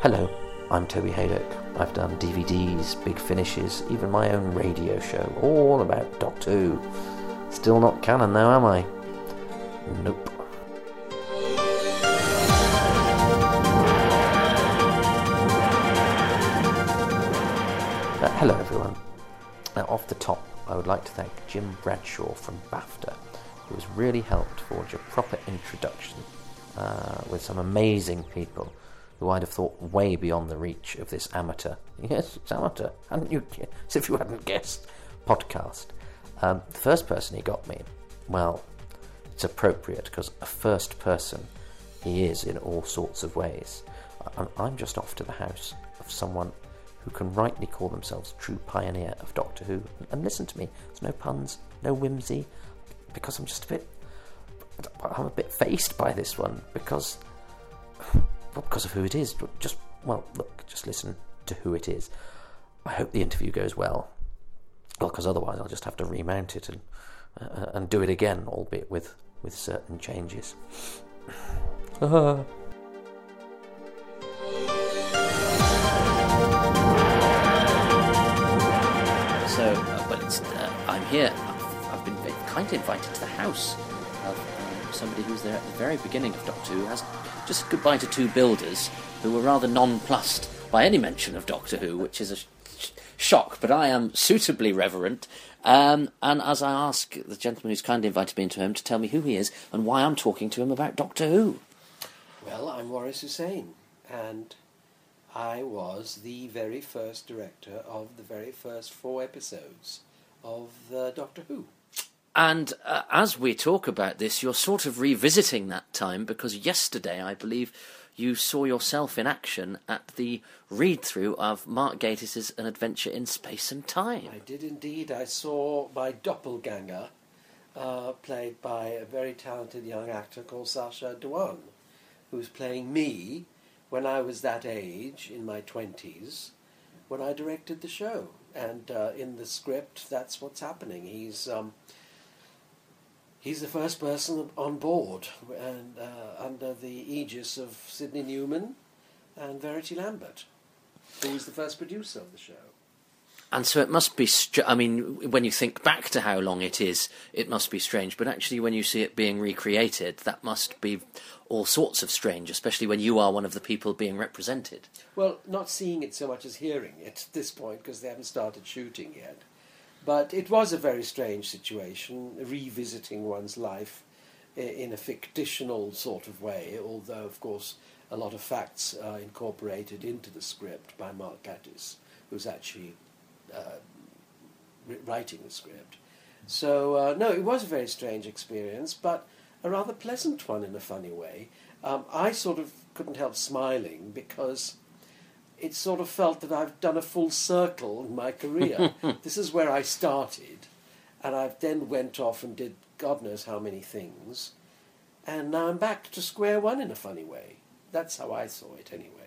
Hello, I'm Toby Hadoke. I've done DVDs, big finishes, even my own radio show, all about Doctor Who. Still not canon though, am I? Nope. Uh, hello, everyone. Now, off the top, I would like to thank Jim Bradshaw from BAFTA, who has really helped forge a proper introduction uh, with some amazing people who I'd have thought way beyond the reach of this amateur. Yes, it's amateur. Hadn't you? As if you hadn't guessed. Podcast. Um, the first person he got me, well, it's appropriate because a first person he is in all sorts of ways. I'm just off to the house of someone who can rightly call themselves true pioneer of Doctor Who. And listen to me, there's no puns, no whimsy, because I'm just a bit. I'm a bit faced by this one because because of who it is. But just well, look, just listen to who it is. I hope the interview goes well. Well, because otherwise I'll just have to remount it and uh, and do it again, albeit with with certain changes. So, uh, it's, uh, I'm here. I've, I've been very kindly invited to the house of somebody who was there at the very beginning of Doctor Who. Has just goodbye to two builders who were rather nonplussed by any mention of Doctor Who, which is a sh- sh- shock. But I am suitably reverent. Um, and as I ask the gentleman who's kindly invited me into him to tell me who he is and why I'm talking to him about Doctor Who. Well, I'm Waris Hussein, and I was the very first director of the very first four episodes of the Doctor Who. And uh, as we talk about this, you're sort of revisiting that time because yesterday, I believe, you saw yourself in action at the read through of Mark Gatiss' An Adventure in Space and Time. I did indeed. I saw my doppelganger, uh, played by a very talented young actor called Sacha Dhawan, who's playing me when I was that age, in my 20s, when I directed the show. And uh, in the script, that's what's happening. He's. Um, He's the first person on board and uh, under the aegis of Sidney Newman and Verity Lambert, who was the first producer of the show. And so it must be, str- I mean, when you think back to how long it is, it must be strange. But actually, when you see it being recreated, that must be all sorts of strange, especially when you are one of the people being represented. Well, not seeing it so much as hearing it at this point because they haven't started shooting yet. But it was a very strange situation, revisiting one's life in a fictional sort of way, although, of course, a lot of facts are incorporated into the script by Mark Gatiss, who's actually uh, writing the script. So, uh, no, it was a very strange experience, but a rather pleasant one in a funny way. Um, I sort of couldn't help smiling because it sort of felt that I've done a full circle in my career. this is where I started, and I've then went off and did God knows how many things, and now I'm back to square one in a funny way. That's how I saw it anyway.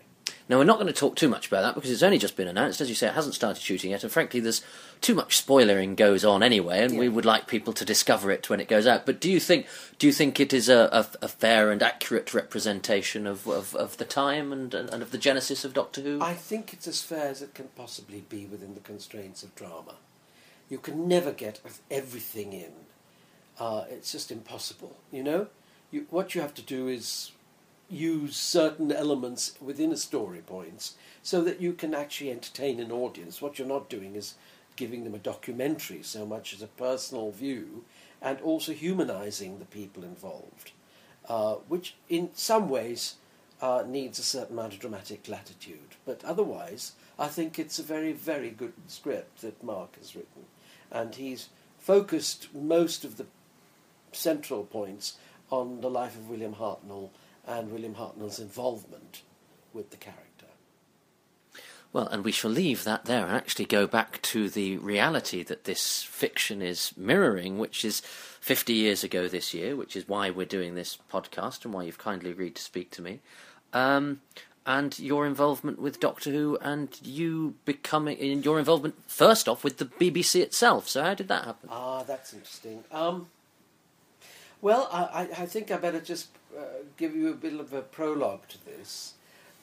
Now, we're not going to talk too much about that because it's only just been announced. As you say, it hasn't started shooting yet, and frankly, there's too much spoilering goes on anyway, and we would like people to discover it when it goes out. But do you think do you think it is a, a, a fair and accurate representation of, of, of the time and, and of the genesis of Doctor Who? I think it's as fair as it can possibly be within the constraints of drama. You can never get everything in. Uh, it's just impossible. You know, you, what you have to do is use certain elements within a story points so that you can actually entertain an audience. What you're not doing is giving them a documentary so much as a personal view and also humanizing the people involved, uh, which in some ways uh, needs a certain amount of dramatic latitude. But otherwise, I think it's a very, very good script that Mark has written. And he's focused most of the central points on the life of William Hartnell and William Hartnell's involvement with the character. Well, and we shall leave that there and actually go back to the reality that this fiction is mirroring, which is 50 years ago this year, which is why we're doing this podcast and why you've kindly agreed to speak to me. Um, and your involvement with Doctor Who and you becoming, in your involvement first off with the BBC itself. So, how did that happen? Ah, that's interesting. Um, well, I, I think I better just give you a bit of a prologue to this.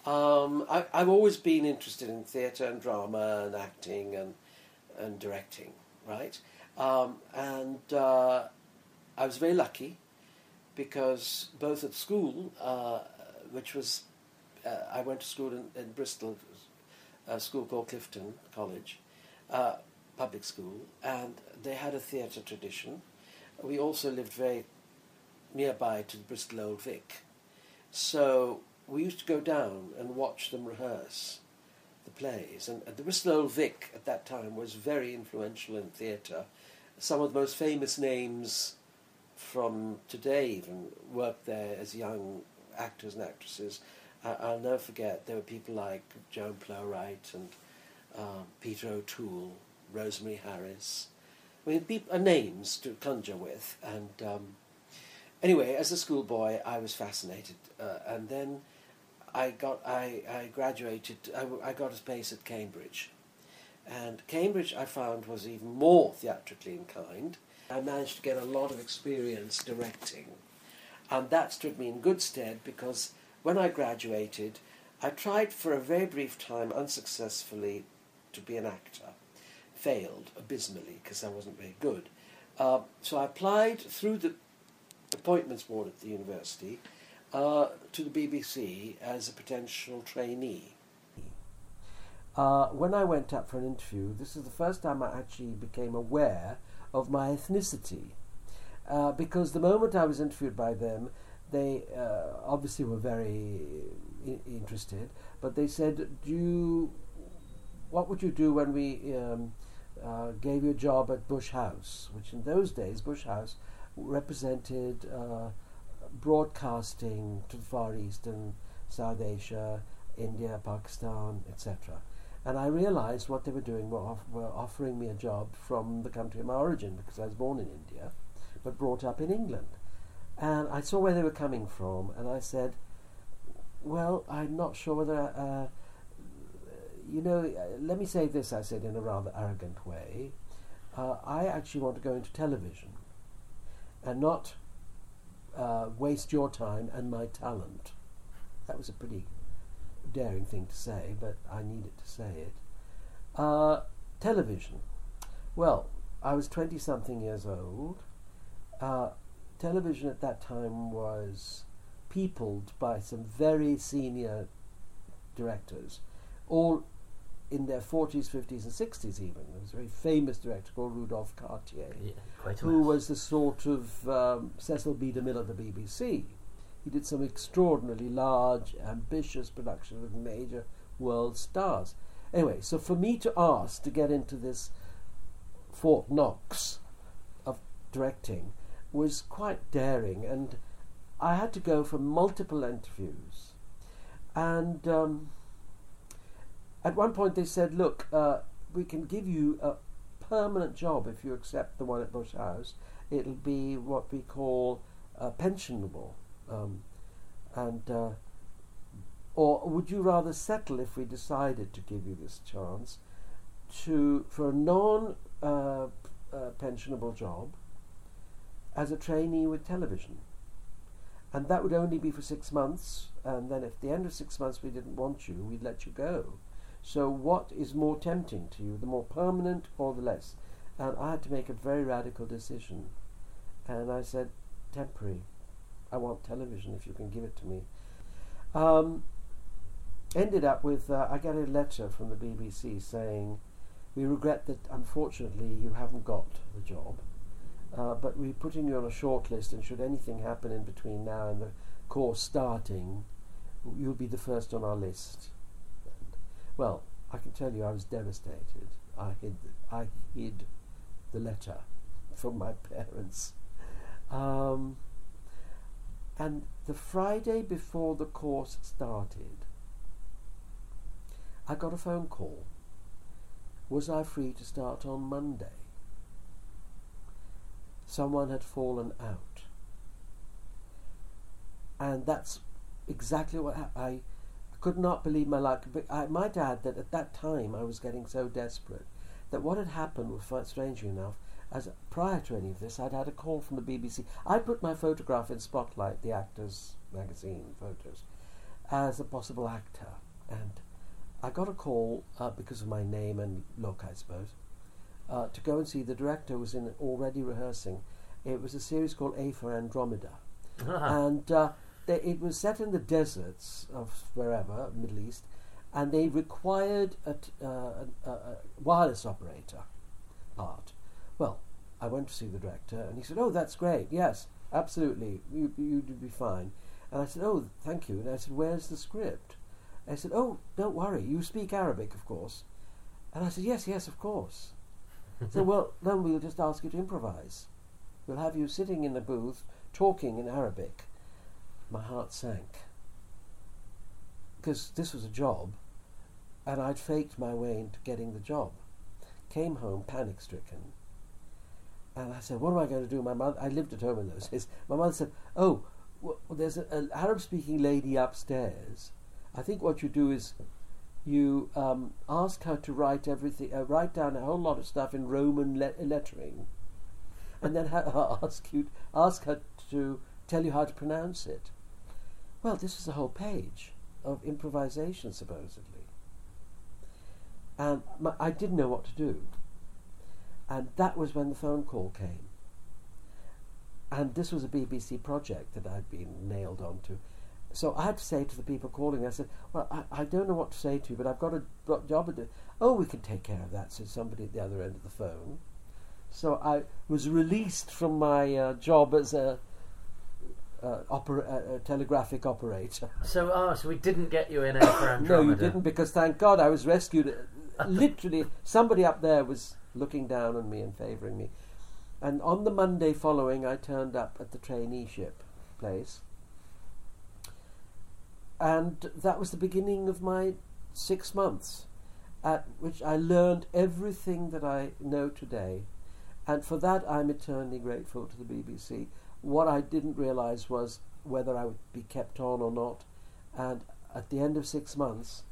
Um, I, I've always been interested in theatre and drama and acting and and directing, right? Um, and uh, I was very lucky because both at school, uh, which was uh, I went to school in, in Bristol, a school called Clifton College, uh, public school, and they had a theatre tradition. We also lived very nearby to the Bristol Old Vic, so we used to go down and watch them rehearse the plays. And, and the Bristol Old Vic at that time was very influential in theatre. Some of the most famous names from today even worked there as young actors and actresses. Uh, I'll never forget there were people like Joan Plowright and uh, Peter O'Toole, Rosemary Harris. I mean, people, uh, names to conjure with. And um, anyway, as a schoolboy, I was fascinated. Uh, and then I got I, I graduated. I, I got a space at Cambridge, and Cambridge I found was even more theatrically inclined. I managed to get a lot of experience directing, and that stood me in good stead because when I graduated, I tried for a very brief time unsuccessfully to be an actor, failed abysmally because I wasn't very good. Uh, so I applied through the appointments board at the university uh, to the BBC as a potential trainee. Uh, when I went up for an interview, this is the first time I actually became aware of my ethnicity. Uh, because the moment I was interviewed by them, they uh, obviously were very I- interested, but they said, "Do you, what would you do when we um, uh, gave you a job at Bush House?" Which in those days, Bush House represented uh, broadcasting to the Far East and South Asia, India, Pakistan, etc. And I realized what they were doing were, off- were offering me a job from the country of my origin because I was born in India, but brought up in England. And I saw where they were coming from, and I said, "Well, I'm not sure whether, uh, you know, uh, let me say this." I said in a rather arrogant way. Uh, I actually want to go into television, and not uh, waste your time and my talent. That was a pretty daring thing to say, but I needed to say it. Uh, television. Well, I was 20 something years old. Uh, television at that time was peopled by some very senior directors, all in their 40s, 50s, and 60s, even. There was a very famous director called Rudolph Cartier Yeah, who was the sort of um, Cecil B. DeMille of the BBC. He did some extraordinarily large, ambitious productions with major world stars. Anyway, so for me to ask to get into this Fort Knox of directing was quite daring, and I had to go for multiple interviews. And um, at one point they said, Look, uh, we can give you a permanent job if you accept the one at Bush House. It'll be what we call uh, pensionable. Um, and uh, or would you rather settle if we decided to give you this chance to for a non uh, uh, pensionable job as a trainee with television? And that would only be for six months, and then if at the end of six months we didn't want you, we'd let you go. So, what is more tempting to you, the more permanent or the less? And I had to make a very radical decision. And I said, temporary. I want television if you can give it to me. Um, ended up with uh, I got a letter from the BBC saying, We regret that unfortunately you haven't got the job, uh, but we're putting you on a short list, and should anything happen in between now and the course starting, you'll be the first on our list. Well, I can tell you I was devastated. I hid, I hid the letter from my parents. Um, and the Friday before the course started, I got a phone call. Was I free to start on Monday? Someone had fallen out. And that's exactly what I could not believe my luck. But I might add that at that time I was getting so desperate that what had happened was, quite strangely enough, as prior to any of this, I'd had a call from the BBC. I put my photograph in Spotlight, the Actors magazine photos, as a possible actor. And I got a call uh, because of my name and look, I suppose, uh, to go and see the director was in already rehearsing. It was a series called A for Andromeda, and uh, it was set in the deserts of wherever Middle East, and they required a, t- uh, a, a, a wireless operator part. Well, I went to see the director, and he said, "Oh, that's great. Yes, absolutely. You you'd be fine." And I said, "Oh, thank you." And I said, "Where's the script?" I said, "Oh, don't worry. You speak Arabic, of course." And I said, "Yes, yes, of course." so, well, then we'll just ask you to improvise. We'll have you sitting in the booth talking in Arabic. My heart sank because this was a job, and I'd faked my way into getting the job. Came home panic stricken, and I said, "What am I going to do?" My mother, I lived at home in those days. My mother said, "Oh, well, there's an Arab-speaking lady upstairs. I think what you do is you um, ask her to write everything, uh, write down a whole lot of stuff in Roman le- lettering, and then ha- ask you ask her to tell you how to pronounce it." Well, this was a whole page of improvisation, supposedly. And my, I didn't know what to do. And that was when the phone call came. And this was a BBC project that I'd been nailed onto. So I had to say to the people calling, I said, Well, I, I don't know what to say to you, but I've got a job to do. Oh, we can take care of that, said somebody at the other end of the phone. So I was released from my uh, job as a uh, opera, uh, telegraphic operator. So, ah, so we didn't get you in A for Andromeda. no, you didn't, because thank God I was rescued. Literally, somebody up there was looking down on me and favouring me. And on the Monday following, I turned up at the traineeship place. And that was the beginning of my six months, at which I learned everything that I know today. And for that, I'm eternally grateful to the BBC. What I didn't realise was whether I would be kept on or not. And at the end of six months,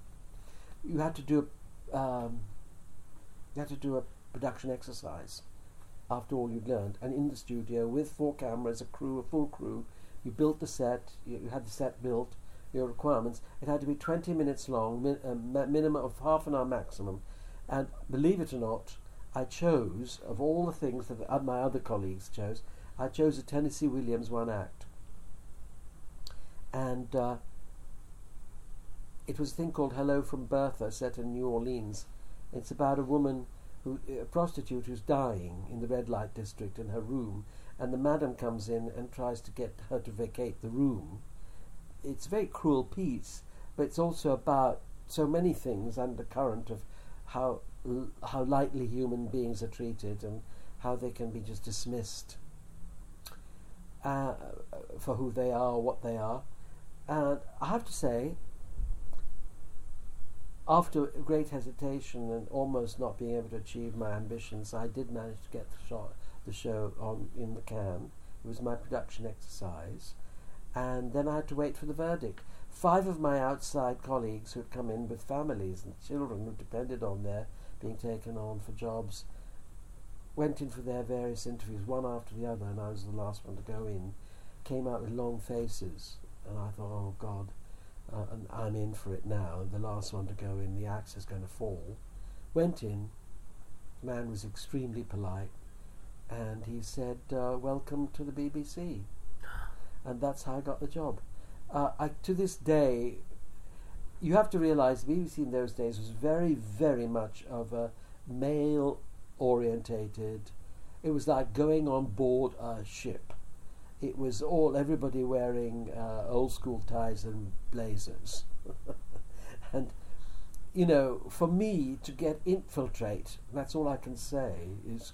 you had to do a, um, you had to do a production exercise after all you'd learned, and in the studio with four cameras, a crew, a full crew, you built the set, you, had the set built, your requirements. It had to be 20 minutes long, min, a minimum of half an hour maximum. And believe it or not, I chose, of all the things that my other colleagues chose, I chose a Tennessee Williams one act. And uh, it was a thing called Hello from Bertha, set in New Orleans. It's about a woman, who, a prostitute who's dying in the red light district in her room, and the madam comes in and tries to get her to vacate the room. It's a very cruel piece, but it's also about so many things undercurrent of how how lightly human beings are treated and how they can be just dismissed uh, for who they are, what they are. And I have to say, after great hesitation and almost not being able to achieve my ambitions, I did manage to get the, shot, the show on in the can. It was my production exercise, and then I had to wait for the verdict. Five of my outside colleagues who had come in with families and children who depended on their being taken on for jobs went in for their various interviews, one after the other, and I was the last one to go in. Came out with long faces, and I thought, oh God, uh, I'm in for it now. The last one to go in, the axe is going to fall. Went in. The man was extremely polite, and he said, uh, "Welcome to the BBC," and that's how I got the job. Uh, I, to this day, you have to realise the BBC in those days was very, very much of a male orientated. It was like going on board a ship. It was all everybody wearing uh, old school ties and blazers, and you know, for me to get infiltrate, that's all I can say is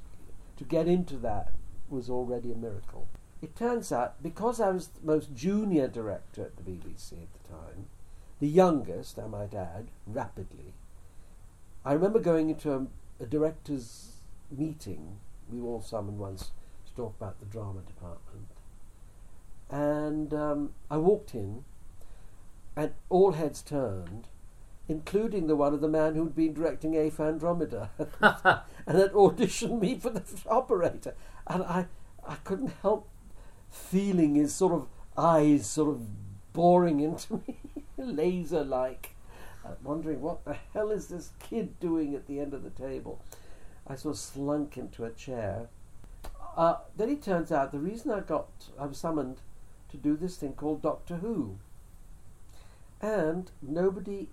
to get into that was already a miracle. It turns out because I was the most junior director at the BBC at the time, the youngest, I might add, rapidly. I remember going into a, a director's meeting, we were all summoned once to talk about the drama department. And um, I walked in, and all heads turned, including the one of the man who'd been directing A for Andromeda and had auditioned me for the operator. And I, I couldn't help feeling his sort of eyes sort of boring into me. laser like, uh, wondering what the hell is this kid doing at the end of the table. I sort of slunk into a chair. Uh, then it turns out the reason I got I was summoned to do this thing called Doctor Who, and nobody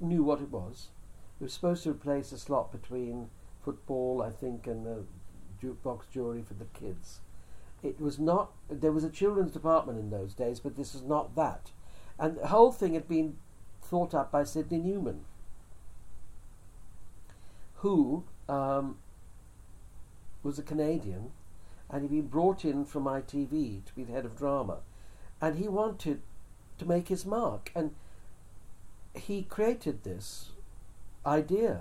knew what it was. It was supposed to replace a slot between football, I think, and the jukebox jury for the kids. It was not. There was a children's department in those days, but this was not that. And the whole thing had been thought up by Sidney Newman, who um, was a Canadian, and he'd been brought in from ITV to be the head of drama, and he wanted to make his mark, and he created this idea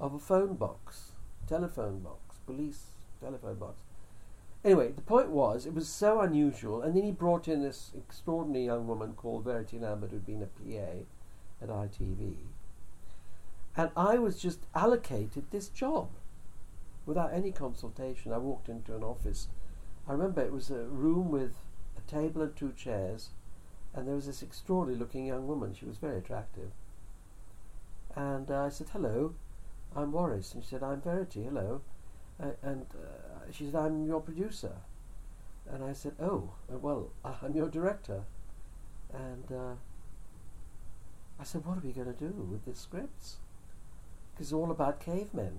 of a phone box, telephone box, police telephone box. Anyway, the point was, it was so unusual, and then he brought in this extraordinary young woman called Verity Lambert, who'd been a PA at ITV, and I was just allocated this job without any consultation. I walked into an office. I remember it was a room with a table and two chairs, and there was this extraordinary looking young woman. She was very attractive. And uh, I said, Hello, I'm Waris. And she said, I'm Verity, hello. Uh, and uh, she said, I'm your producer. And I said, Oh, uh, well, I'm your director. And uh, I said, What are we going to do with the scripts? Because it's all about cavemen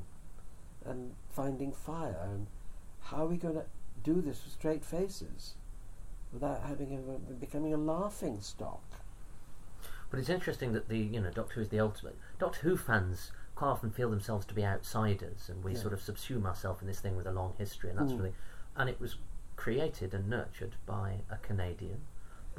and finding fire. And how are we going to do this with straight faces without having a, becoming a laughing stock? But it's interesting that the you know Doctor Who is the ultimate. Doctor Who fans quite often feel themselves to be outsiders, and we Yeah. sort of subsume ourselves in this thing with a long history, and that's Mm. really. And it was created and nurtured by a Canadian,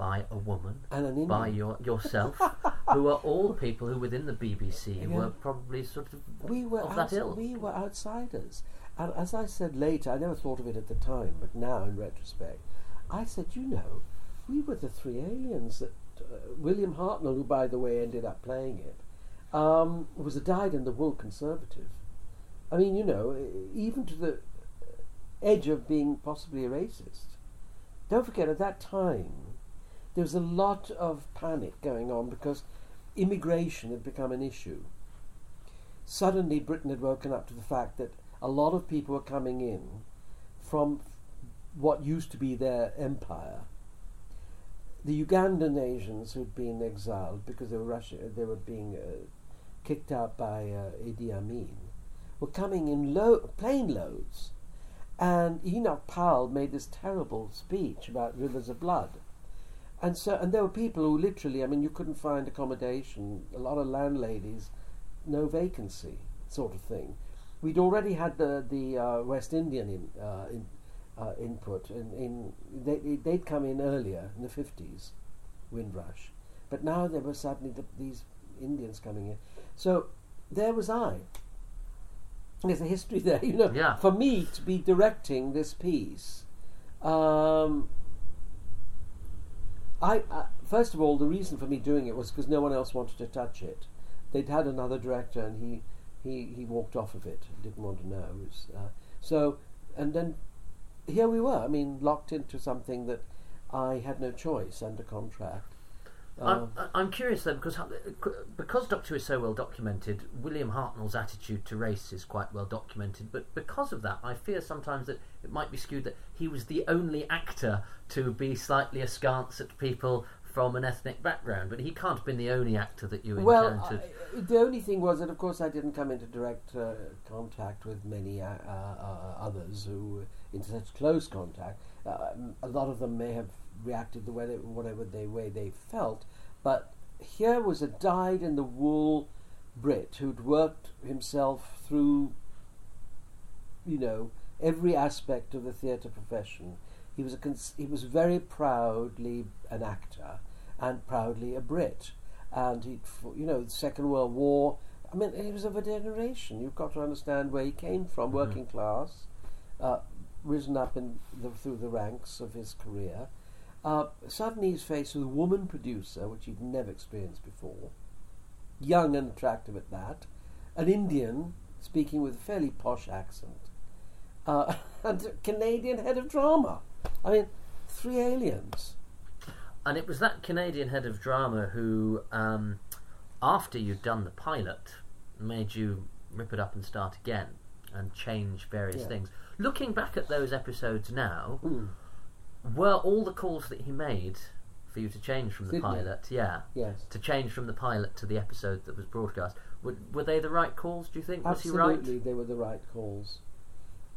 by a woman, And an by your yourself, who are all people who within the BBC Yeah. were probably sort of we were of that ilk. we were outsiders. And as I said later, I never thought of it at the time, but now in retrospect, I said, you know, we were the three aliens that uh, William Hartnell, who by the way ended up playing it, um, was a dyed-in-the-wool conservative. I mean, you know, even to the edge of being possibly a racist. Don't forget, at that time, there was a lot of panic going on because immigration had become an issue suddenly Britain had woken up to the fact that a lot of people were coming in from what used to be their empire. The Ugandan Asians who'd been exiled because they were Russia, they were being uh, kicked out by uh, Idi Amin, were coming in lo- plane loads. And Enoch Powell made this terrible speech about rivers of blood. And so, and there were people who literally, I mean, you couldn't find accommodation. A lot of landladies no vacancy sort of thing. We'd already had the the uh, West Indian in, uh, in, uh, input, in, in they, they'd come in earlier in the fifties, Windrush, but now there were suddenly the, these Indians coming in. So there was I. There's a history there, you know. Yeah. For me to be directing this piece, um, I uh, first of all the reason for me doing it was because no one else wanted to touch it. They'd had another director, and he he, he walked off of it. Didn't want to know. Was, uh, so, and then here we were. I mean, locked into something that I had no choice under contract. Uh, I'm, I'm curious though because because Doctor Who is so well documented, William Hartnell's attitude to race is quite well documented. But because of that, I fear sometimes that it might be skewed that he was the only actor to be slightly askance at people from an ethnic background. But he can't have been the only actor that you well, encountered. I, the only thing was that, of course, I didn't come into direct uh, contact with many uh, uh, others who were in such close contact. Uh, a lot of them may have reacted the way they, whatever they way they felt, but here was a dyed-in-the-wool Brit who'd worked himself through, you know, every aspect of the theatre profession. He was a cons- he was very proudly an actor and proudly a Brit, and he, you know, the Second World War. I mean, he was of a generation. You've got to understand where he came from, Mhm. working class, uh, risen up in the, through the ranks of his career. Uh, suddenly he's faced with a woman producer, which he'd never experienced before, young and attractive at that, an Indian speaking with a fairly posh accent, uh, and a Canadian head of drama. I mean, three aliens. and it was that Canadian head of drama who, um, after you'd done the pilot, made you rip it up and start again and change various Yeah. things. Looking back at those episodes now, Mm. Were all the calls that he made for you to change from the Sidney. pilot, yeah, Yes. to change from the pilot to the episode that was broadcast, were, were they the right calls? Do you think? Was Absolutely, he right? they were the right calls.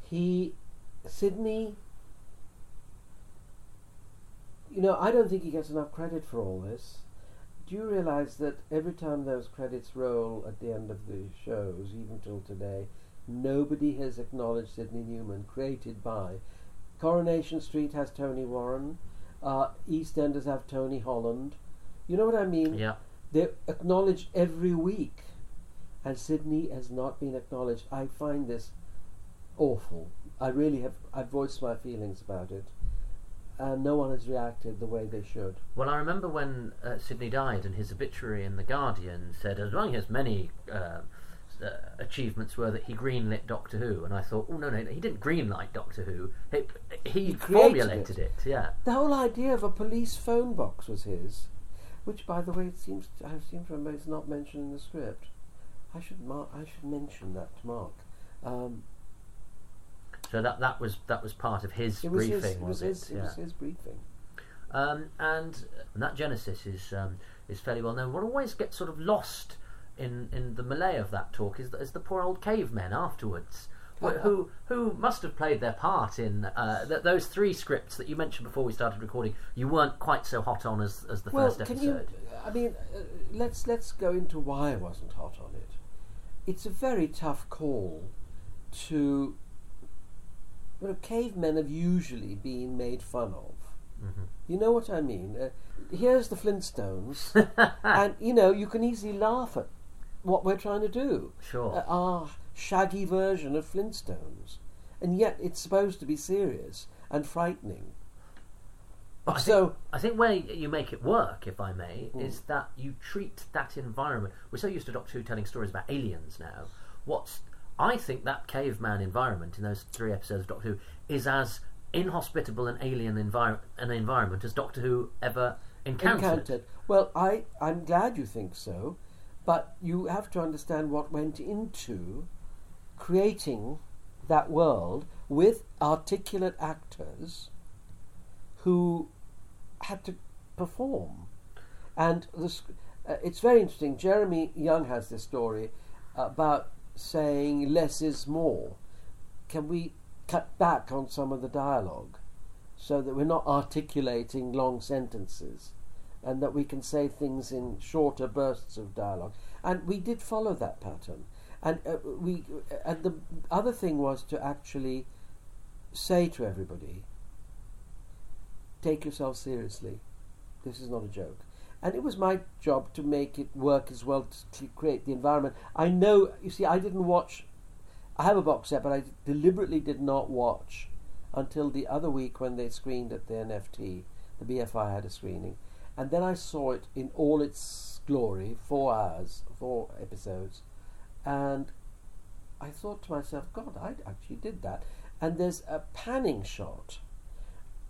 He, Sidney. You know, I don't think he gets enough credit for all this. Do you realise that every time those credits roll at the end of the shows, even till today, nobody has acknowledged Sidney Newman, created by. Coronation Street has Tony Warren, uh, EastEnders have Tony Holland. You know what I mean? Yeah. They're acknowledged every week, and Sidney has not been acknowledged. I find this awful. I really have. I've voiced my feelings about it, and no one has reacted the way they should. Well, I remember when uh, Sidney died, and his obituary in the Guardian said, among his many uh, uh, achievements were that he greenlit Doctor Who, and I thought, oh no, no, he didn't greenlight Doctor Who. He, he, He formulated it. it. Yeah. The whole idea of a police phone box was his, which, by the way, it seems I seem to remember it's not mentioned in the script. I should mark. I should mention that to Mark. Um, So that that was that was part of his it was briefing, his. It was his. it? It yeah. was his briefing. Um, and, and that Genesis is um, is fairly well known. What always gets sort of lost in, in the melee of that talk is, is the poor old cavemen afterwards, who who must have played their part in uh, th- those three scripts that you mentioned before we started recording. You weren't quite so hot on as, as the well, first can episode. you? I mean, uh, let's let's go into why I wasn't hot on it. It's a very tough call to. You know, cavemen have usually been made fun of. Mhm. You know what I mean? Uh, here's the Flintstones, and you know you can easily laugh at what we're trying to do. Sure. Uh, our shaggy version of Flintstones, and yet it's supposed to be serious and frightening. But I think- so I think where you make it work, if I may, Mm. is that you treat that environment. We're so used to Doctor Who telling stories about aliens now. What's I think that caveman environment in those three episodes of Doctor Who is as inhospitable an alien envir- an environment as Doctor Who ever encountered. encountered. Well, I I'm glad you think so, but you have to understand what went into creating that world with articulate actors who had to perform, and the, uh, it's very interesting. Jeremy Young has this story about saying less is more. Can we cut back on some of the dialogue so that we're not articulating long sentences and that we can say things in shorter bursts of dialogue? And we did follow that pattern. And uh, we and the other thing was to actually say to everybody, take yourself seriously. This is not a joke. And it was my job to make it work as well to create the environment. I know, you see, I didn't watch. I have a box set, but I deliberately did not watch until the other week when they screened at the NFT. The BFI had a screening, and then I saw it in all its glory, four hours, four episodes, and I thought to myself, God, I actually did that. And there's a panning shot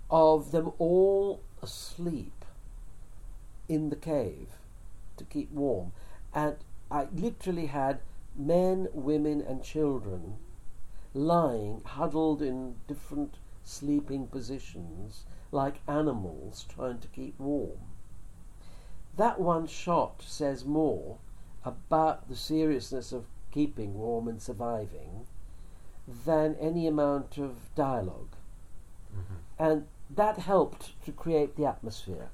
of them all asleep in the cave to keep warm. And I literally had men, women, and children lying huddled in different sleeping positions like animals trying to keep warm. That one shot says more about the seriousness of keeping warm and surviving than any amount of dialogue. Mhm. And that helped to create the atmosphere.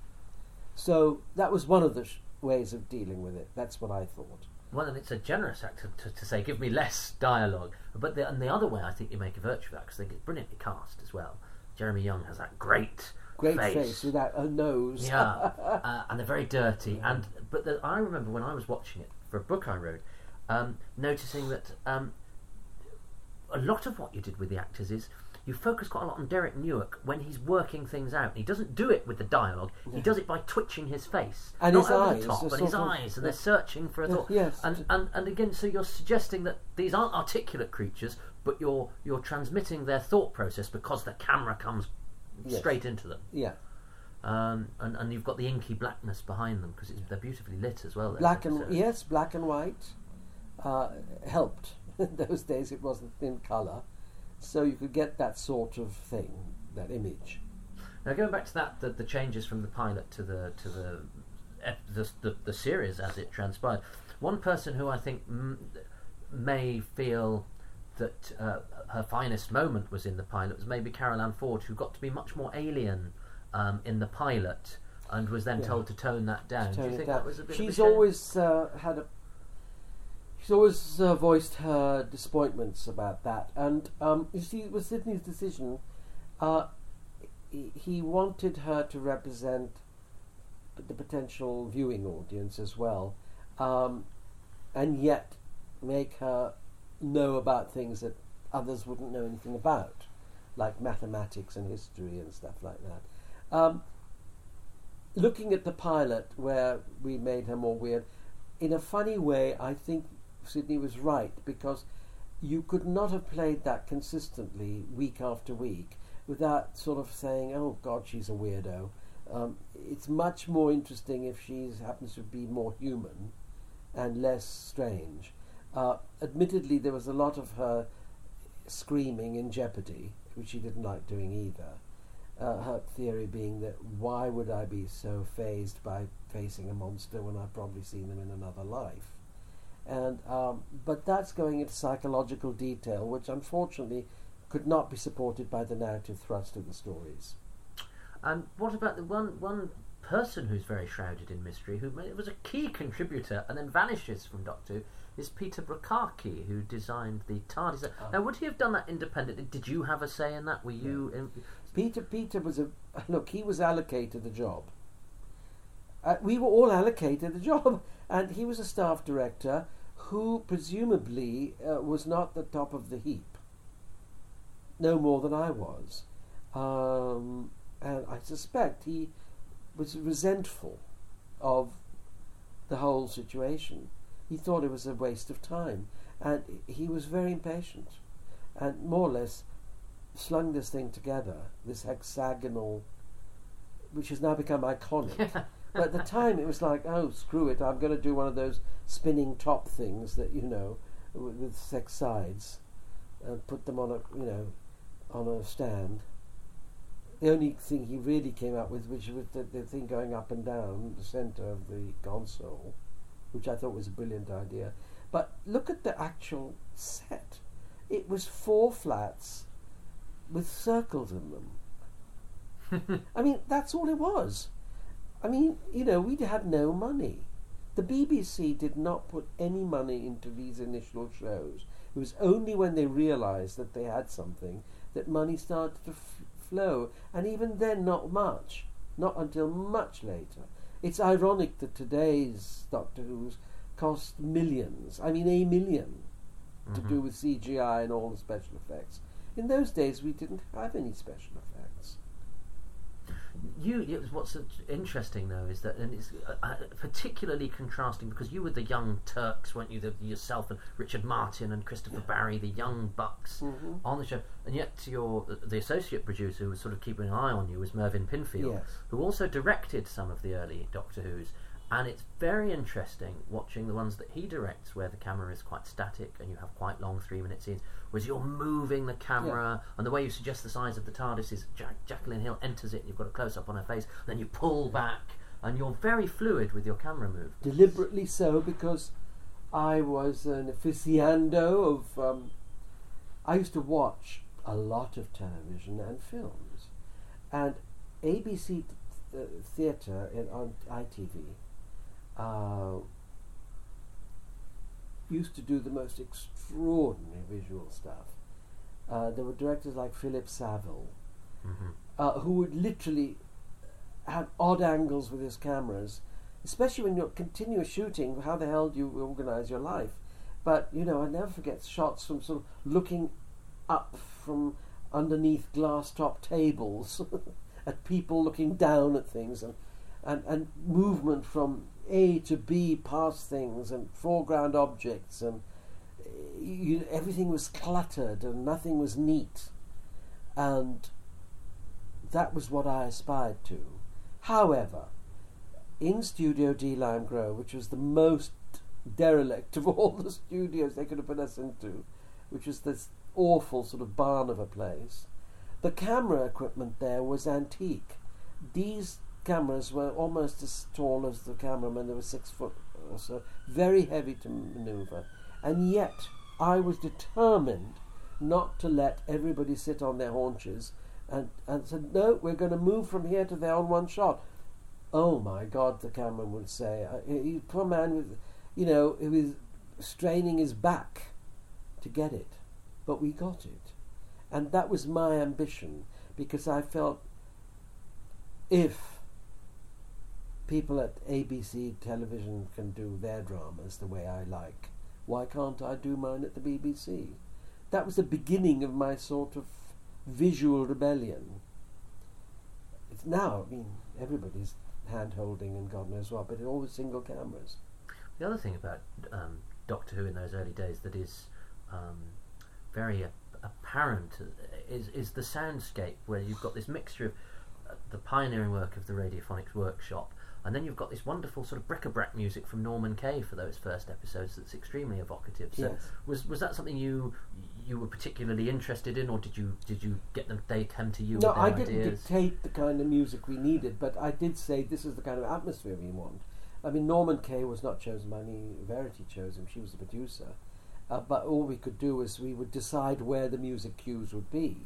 So that was one of the sh- ways of dealing with it. That's what I thought. Well, and it's a generous act to, to, to say, give me less dialogue. But the, and the other way I think you make a virtue of that, because I think it's brilliantly cast as well. Jeremy Young has that great Great face, without a nose. yeah, uh, and they're very dirty. And but the, I remember when I was watching it for a book I wrote, um, noticing that um, a lot of what you did with the actors is you focus quite a lot on Derek Newark when he's working things out. He doesn't do it with the dialogue; he does it by twitching his face And not his over eyes, the top, and his of- eyes, and they're searching for a Yeah, thought. yes. And, and and again, so you're suggesting that these aren't articulate creatures, but you're you're transmitting their thought process because the camera comes Yes. straight into them. yeah. Um, and, and you've got the inky blackness behind them because they're beautifully lit as well. Black and episodes. yes, black and white uh, helped. In those days, it wasn't in colour, so you could get that sort of thing, that image. Now going back to that, the, the changes from the pilot to the to the, the the the series as it transpired. One person who I think m- may feel that uh, her finest moment was in the pilot was maybe Carole Ann Ford, who got to be much more alien um, in the pilot and was then Yeah. told to tone that down. Do you think down. that was a bit? of a She's always uh, had a. She's always uh, voiced her disappointments about that, and um, you see, it was Sidney's decision. Uh, he, he wanted her to represent the potential viewing audience as well, um, and yet make her know about things that others wouldn't know anything about, like mathematics and history and stuff like that. Um, looking at the pilot where we made her more weird, in a funny way, I think Sidney was right because you could not have played that consistently week after week without sort of saying, "Oh God, she's a weirdo." Um, it's much more interesting if she happens to be more human and less strange. Uh, admittedly, there was a lot of her screaming in Jeopardy, which she didn't like doing either. Uh, her theory being that why would I be so fazed by facing a monster when I've probably seen them in another life? And um, but that's going into psychological detail, which unfortunately could not be supported by the narrative thrust of the stories. And what about the one one person who's very shrouded in mystery, who was a key contributor and then vanishes from Doctor Who, is Peter Brachacki, who designed the TARDIS. Ah. Now, would he have done that independently? Did you have a say in that? Were you? In, Peter Peter was a look. He was allocated the job. Uh, we were all allocated the job, and he was a staff director who presumably uh, was not the top of the heap. No more than I was, um, and I suspect he was resentful of the whole situation. He thought it was a waste of time, and he was very impatient, and more or less slung this thing together, this hexagonal, which has now become iconic. but at the time, it was like, oh, screw it, I'm going to do one of those spinning top things that you know, with, with six sides, and put them on a you know, on a stand. The only thing he really came up with, which was the, the thing going up and down the centre of the console, which I thought was a brilliant idea. But look at the actual set. It was four flats with circles in them. I mean, that's all it was. I mean, you know, we had no money. The BBC did not put any money into these initial shows. It was only when they realised that they had something that money started to f- flow, and even then, not much. Not until much later. It's ironic that today's Doctor Who's cost millions. I mean, a 1000000 to mm-hmm. do with CGI and all the special effects. In those days, we didn't have any special effects. You, you- what's interesting though is that, and it's uh, uh, particularly contrasting because you were the young Turks, weren't you? The, yourself and Richard Martin and Christopher Barry, the young bucks Mhm. on the show, and yet your the associate producer who was sort of keeping an eye on you was Mervyn Pinfield, Yes. who also directed some of the early Doctor Who's. And it's very interesting watching the ones that he directs, where the camera is quite static and you have quite long three-minute scenes, whereas you're moving the camera, and the way you suggest the size of the TARDIS is Jack- Jacqueline Hill enters it, and you've got a close-up on her face, then you pull back, and you're very fluid with your camera move. Deliberately so, because I was an aficionado of. Um, I used to watch a lot of television and films, and ABC th- uh, theatre in, on ITV uh, used to do the most extraordinary visual stuff. Uh, there were directors like Philip Saville, hmm uh, who would literally have odd angles with his cameras, especially when you're continuous shooting. How the hell do you organize your life? But you know, I never forget shots from sort of looking up from underneath glass top tables at people looking down at things, and, and and movement from A to B past things and foreground objects and. You, everything was cluttered and nothing was neat, and that was what I aspired to. However, in Studio D Lime Grove, which was the most derelict of all the studios they could have put us into, which was this awful sort of barn of a place, the camera equipment there was antique. These cameras were almost as tall as the cameraman, they were six foot or so, very heavy to maneuver. And yet, I was determined not to let everybody sit on their haunches and, and said, no, we're going to move from here to there on one shot. Oh my God, the cameraman would say. He, poor man, with, you know, he was straining his back to get it. But we got it. And that was my ambition because I felt if people at ABC television can do their dramas the way I like, why can't I do mine at the BBC? That was the beginning of my sort of visual rebellion. It's now, I mean, everybody's hand holding and God knows what, but all with single cameras. The other thing about um, Doctor Who in those early days that is um, very apparent is is the soundscape where you've got this mixture of uh, the pioneering work of the Radiophonics Workshop and then you've got this wonderful sort of bric-a-brac music from Norman Kay for those first episodes that's extremely evocative. So Yes. was was that something you you were particularly interested in, or did you did you get them? They come to you No, I didn't ideas. dictate the kind of music we needed, but I did say this is the kind of atmosphere we want. I mean, Norman Kay was not chosen by me; Verity chose him. She was the producer. Uh, but all we could do is we would decide where the music cues would be,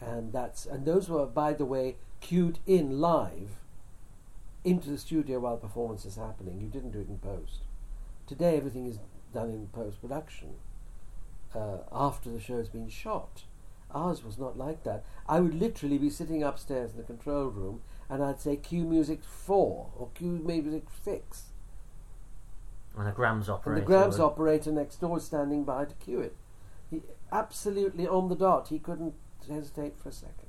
and that's and those were, by the way, cued in live into the studio while the performance is happening. You didn't do it in post. Today, everything is done in post production uh, after the show's been shot. Ours was not like that. I would literally be sitting upstairs in the control room and I'd say cue music four or cue music six. and the Grams operator. And the Grams would- operator next door standing by to cue it. He absolutely on the dot. He couldn't hesitate for a second.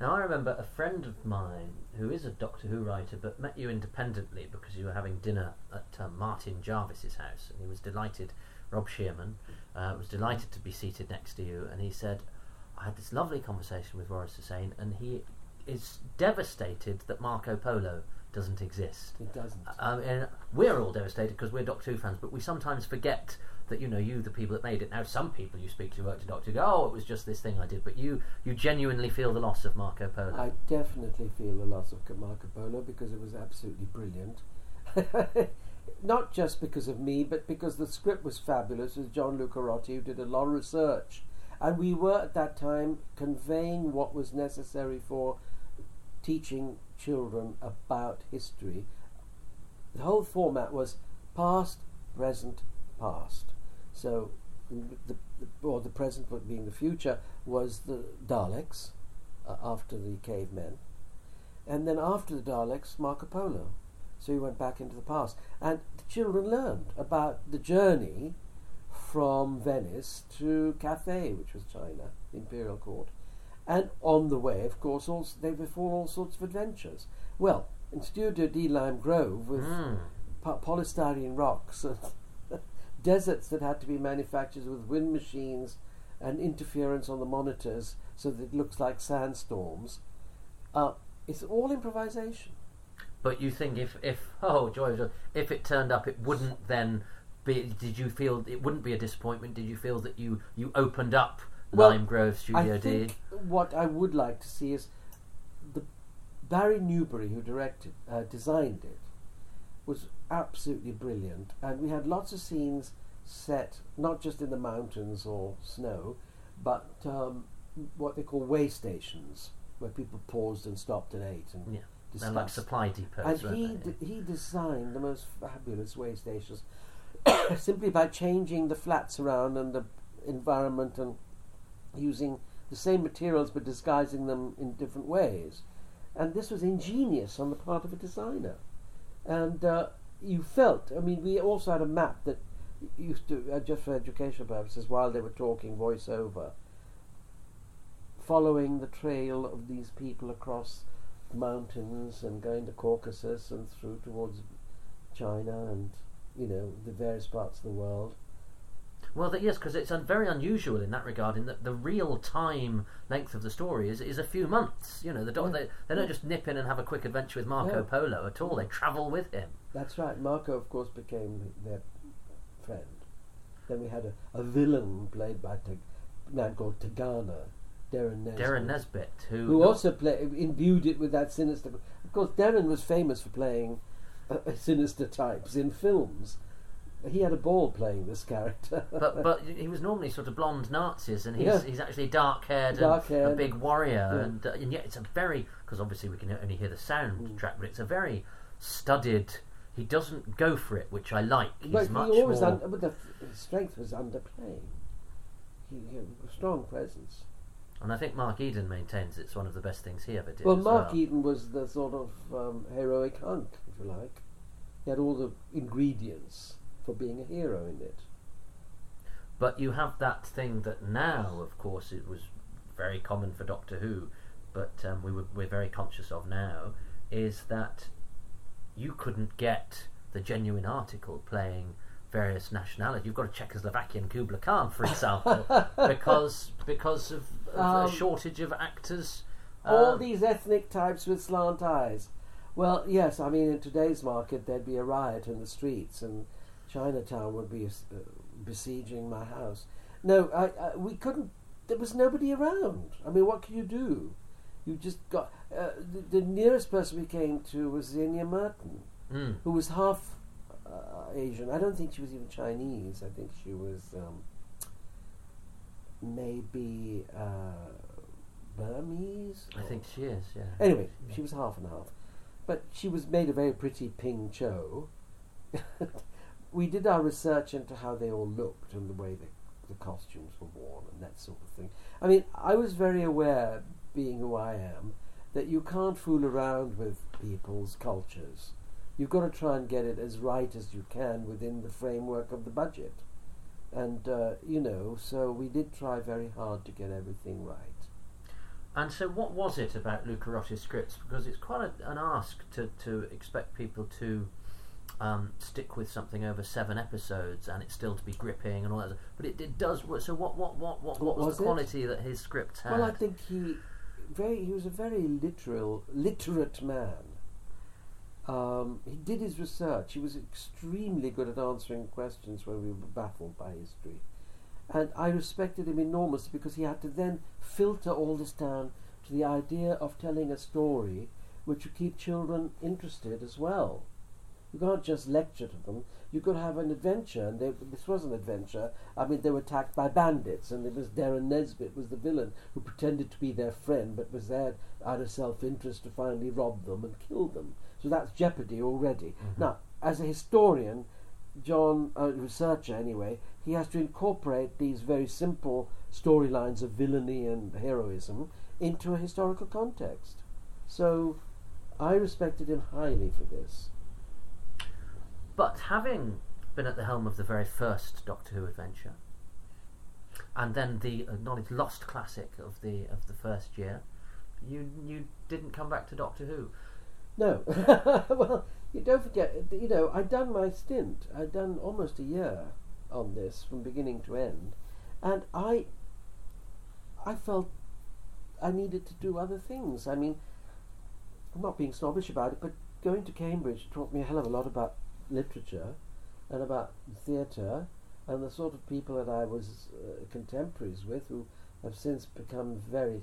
Now I remember a friend of mine who is a Doctor Who writer, but met you independently because you were having dinner at uh, Martin Jarvis's house, and he was delighted. Rob Shearman uh, was delighted to be seated next to you, and he said, "I had this lovely conversation with Waris Hussein, and he is devastated that Marco Polo doesn't exist." It doesn't. Um, and we're all devastated because we're Doctor Who fans, but we sometimes forget that you know you, the people that made it. Now, some people you speak to work to Doctor go, "Oh, it was just this thing I did," but you you genuinely feel the loss of Marco Polo. I definitely feel the loss of Marco Polo because it was absolutely brilliant. Not just because of me, but because the script was fabulous. It was John Lucarotti who did a lot of research. And we were at that time conveying what was necessary for teaching children about history. The whole format was past, present, past. So, the, the, or the present but being the future was the Daleks uh, after the cavemen, and then after the Daleks, Marco Polo. So he went back into the past, and the children learned about the journey from Venice to Cathay, which was China, the imperial court, and on the way, of course, also they before all sorts of adventures. Well, in Studio D Lime Grove with Mm. po- polystyrene rocks and deserts that had to be manufactured with wind machines and interference on the monitors so that it looks like sandstorms. Uh, it's all improvisation. But you think if if oh joy, joy, if it turned up, it wouldn't then be? Did you feel it wouldn't be a disappointment? Did you feel that you you opened up Well, Lime Grove Studio I D? think what I would like to see is the Barry Newbury, who directed, uh, designed it, was absolutely brilliant, and we had lots of scenes set not just in the mountains or snow, but um, what they call way stations, where people paused and stopped and ate and Yeah, like supply depots, And he d- he designed the most fabulous way stations simply by changing the flats around and the environment and using the same materials but disguising them in different ways. And this was ingenious on the part of a designer. And uh, you felt, I mean, we also had a map that used to, uh, just for educational purposes, while they were talking voiceover, following the trail of these people across mountains and going to Caucasus and through towards China and you know the various parts of the world. Well, that, yes, because it's un- very unusual in that regard. In that the real time length of the story is, is a few months. You know, the doc- Yeah. they, they don't just nip in and have a quick adventure with Marco. Polo at all. They travel with him. That's right. Marco, of course, became their friend. Then we had a, a villain played by a man called Tegana, Derren Nesbitt. Derren Nesbitt, who, who also play, imbued it with that sinister. Of course, Derren was famous for playing uh, sinister types in films. He had a ball playing this character. but but he was normally sort of blonde Nazis, and he's Yeah. he's actually dark haired, Dark-haired. a big warrior, Yeah. and uh, and yet it's a very because obviously we can only hear the sound Mm. track, but it's a very studied. He doesn't go for it, which I like. He's but much he always, more. un- but the his strength was underplaying. He, he had a strong presence. And I think Mark Eden maintains it's one of the best things he ever did. Well, Mark well. Eden was the sort of um, heroic hunk, if you like. He had all the ingredients for being a hero in it. But you have that thing that now, of course, it was very common for Doctor Who, but um, we were, we're very conscious of now, is that you couldn't get the genuine article playing various nationalities. You've got a Czechoslovakian Kubla Khan, for example, because because of, of Um, a shortage of actors. all Um, these ethnic types with slant eyes. Well, yes, I mean, in today's market, there'd be a riot in the streets, and Chinatown would be uh, besieging my house. No, I, I, we couldn't. There was nobody around. I mean, what can you do? You just got. Uh, the, the nearest person we came to was Zienia Merton, mm. who was half uh, Asian. I don't think she was even Chinese. I think she was um, maybe uh, Burmese. I think she is, yeah. Anyway, she was half and half. But she was made a very pretty Ping Cho. we did our research into how they all looked and the way the, the costumes were worn and that sort of thing. I mean, I was very aware, being who I am, that you can't fool around with people's cultures. You've got to try and get it as right as you can within the framework of the budget. And, uh, you know, so we did try very hard to get everything right. And so, what was it about Luca scripts? Because it's quite a, an ask to, to expect people to um, stick with something over seven episodes and it's still to be gripping and all that. But it, it does. wo- So, what what what what, what was, was the it? quality that his script had? Well, I think he very he was a very literal, literate man. Um, he did his research. He was extremely good at answering questions when we were baffled by history, and I respected him enormously because he had to then filter all this down to the idea of telling a story which would keep children interested as well. You can't just lecture to them. You could have an adventure, and they, this was an adventure. I mean, they were attacked by bandits, and it was Derren Nesbitt was the villain who pretended to be their friend, but was there out of self-interest to finally rob them and kill them. So that's jeopardy already. Mhm. Now, as a historian, John, a researcher anyway, he has to incorporate these very simple storylines of villainy and heroism into a historical context. So, I respected him highly for this. But having been at the helm of the very first Doctor Who adventure, and then the acknowledged lost classic of the of the first year, you you didn't come back to Doctor Who. No. well, you don't forget, you know, I'd done my stint. I'd done almost a year on this from beginning to end. And I I felt I needed to do other things. I mean, I'm not being snobbish about it, but going to Cambridge taught me a hell of a lot about literature and about theatre and the sort of people that I was uh, contemporaries with who have since become very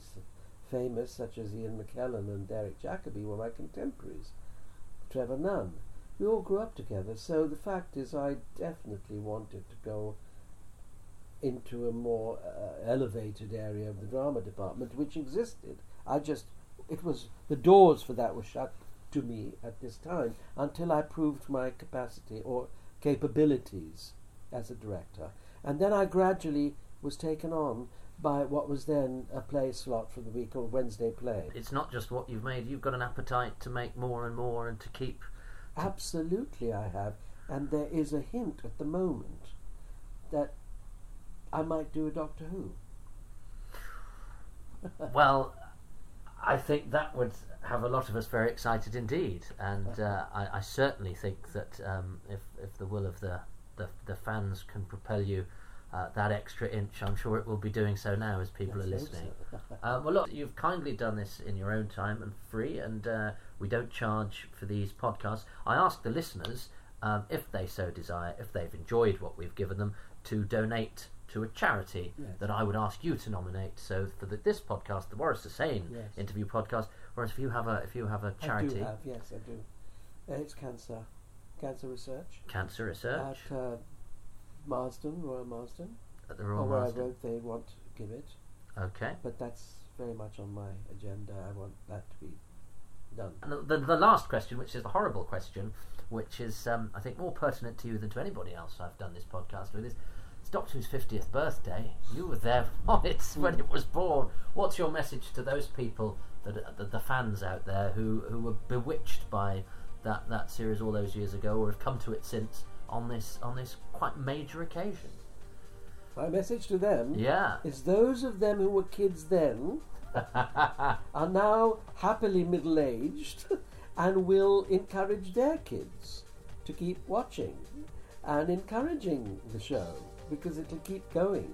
famous, such as Ian McKellen and Derek Jacobi, were my contemporaries. Trevor Nunn. We all grew up together, so the fact is, I definitely wanted to go into a more uh, elevated area of the drama department, which existed. I just, it was, the doors for that were shut to me at this time until I proved my capacity or capabilities as a director. And then I gradually was taken on by what was then a play slot for the week or Wednesday play. It's not just what you've made; you've got an appetite to make more and more and to keep. Absolutely, I have. And there is a hint at the moment that I might do a Doctor Who. well, I think that would have a lot of us very excited indeed, and uh, I, I certainly think that um, if if the will of the, the the fans can propel you uh, that extra inch. I'm sure it will be doing so now as people Let's are listening. so. Uh, well, look, you've kindly done this in your own time and free, and uh, we don't charge for these podcasts. I ask the listeners, um, if they so desire, if they've enjoyed what we've given them, to donate to a charity Yes. that I would ask you to nominate. So for the, this podcast, the Waris Hussein Yes. interview podcast, whereas if you have a if you have a charity, I do have, yes, I do. Uh, it's cancer, cancer research cancer research at uh, Marsden, Royal Marsden, at the or Royal where I Marsden. wrote they want to give it. Okay. But that's very much on my agenda. I want that to be done. And the, the, the last question, which is the horrible question, which is, um, I think, more pertinent to you than to anybody else I've done this podcast with, is it's Doctor Who's 50th birthday. You were there on it when it was born. What's your message to those people, that, the, the fans out there, who, who were bewitched by that, that series all those years ago or have come to it since on this, on this quite major occasion? My message to them Yeah. is those of them who were kids then are now happily middle aged and will encourage their kids to keep watching and encouraging the show because it'll keep going.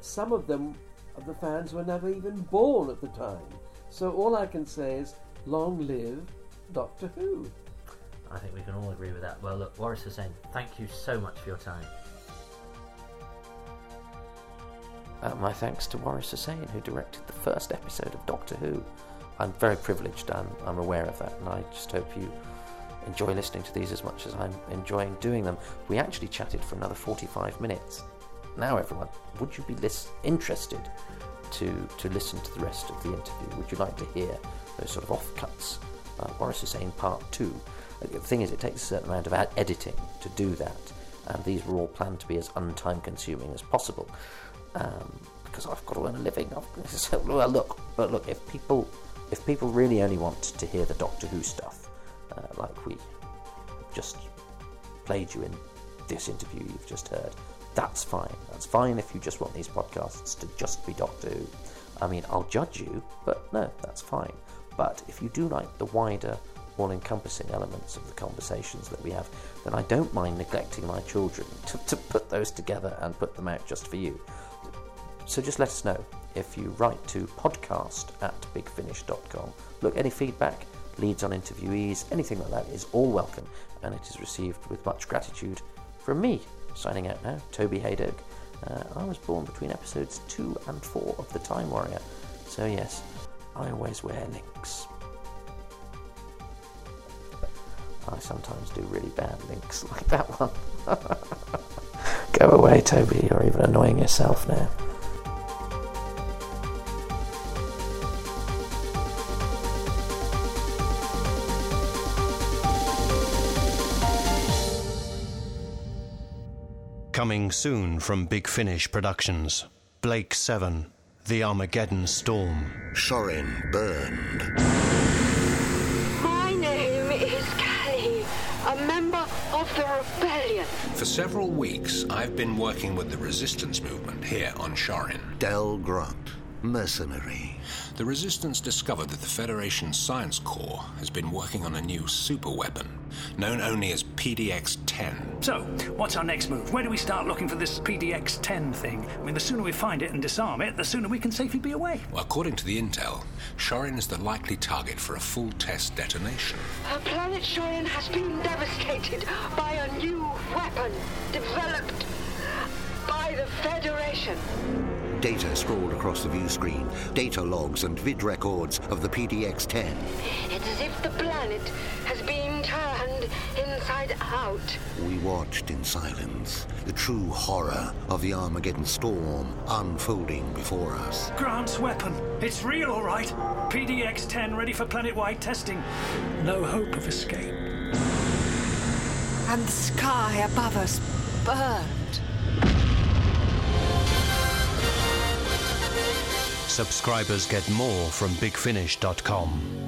Some of them, of the fans, were never even born at the time. So all I can say is, long live Doctor Who. I think we can all agree with that. Well, look, Waris Hussein, thank you so much for your time. Uh, my thanks to Waris Hussein, who directed the first episode of Doctor Who. I'm very privileged, I'm, I'm aware of that, and I just hope you enjoy listening to these as much as I'm enjoying doing them. We actually chatted for another 45 minutes. Now, everyone, would you be lis- interested to, to listen to the rest of the interview? Would you like to hear those sort of offcuts? Uh, Waris Hussein Part 2. Uh, The thing is, it takes a certain amount of ad- editing to do that, and these were all planned to be as untime consuming as possible um, because I've got to earn a living. So, well, look, but look, if people, if people really only want to hear the Doctor Who stuff, uh, like we just played you in this interview you've just heard, that's fine. That's fine if you just want these podcasts to just be Doctor Who. I mean, I'll judge you, but no, that's fine. But if you do like the wider, all encompassing elements of the conversations that we have, then I don't mind neglecting my children to, to put those together and put them out just for you. So just let us know if you write to podcast at bigfinish.com. Look, any feedback, leads on interviewees, anything like that is all welcome and it is received with much gratitude from me. Signing out now, Toby Hadoke. Uh, I was born between episodes 2 and 4 of The Time Warrior, so yes, I always wear links. I sometimes do really bad links like that one. Go away, Toby, you're even annoying yourself now. Coming soon from Big Finish Productions. Blake 7. The Armageddon Storm. Shorin burned. My name is Callie, a member of the rebellion. For several weeks, I've been working with the resistance movement here on Shorin. Del Grant, mercenary. The resistance discovered that the Federation Science Corps has been working on a new superweapon, known only as PDX 10. So, what's our next move? Where do we start looking for this PDX 10 thing? I mean, the sooner we find it and disarm it, the sooner we can safely be away. Well, according to the intel, Shorin is the likely target for a full test detonation. Our planet Shorin has been devastated by a new weapon developed by the Federation. Data scrawled across the view screen. Data logs and vid records of the PDX 10. It's as if the planet has been turned inside out. We watched in silence, the true horror of the Armageddon storm unfolding before us. Grant's weapon. It's real, all right. PDX 10 ready for planet wide testing. No hope of escape. And the sky above us burned. Subscribers get more from BigFinish.com.